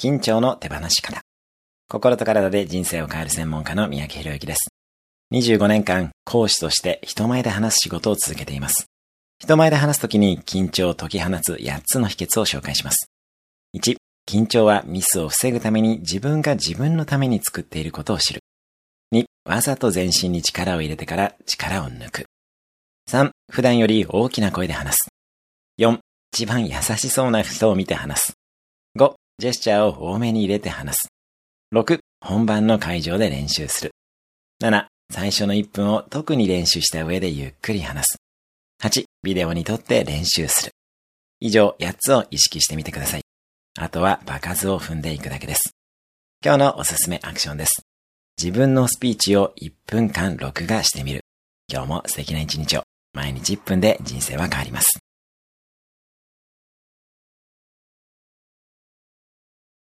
緊張の手放し方。心と体で人生を変える専門家の三宅博之です。25年間、講師として人前で話す仕事を続けています。人前で話すときに緊張を解き放つ8つの秘訣を紹介します。1、緊張はミスを防ぐために自分が自分のために作っていることを知る。2、わざと全身に力を入れてから力を抜く。3、普段より大きな声で話す。4、一番優しそうな人を見て話す。ジェスチャーを多めに入れて話す。6、本番の会場で練習する。7、最初の1分を特に練習した上でゆっくり話す。8、ビデオに撮って練習する。以上8つを意識してみてください。あとは場数を踏んでいくだけです。今日のおすすめアクションです。自分のスピーチを1分間録画してみる。今日も素敵な一日を。毎日1分で人生は変わります。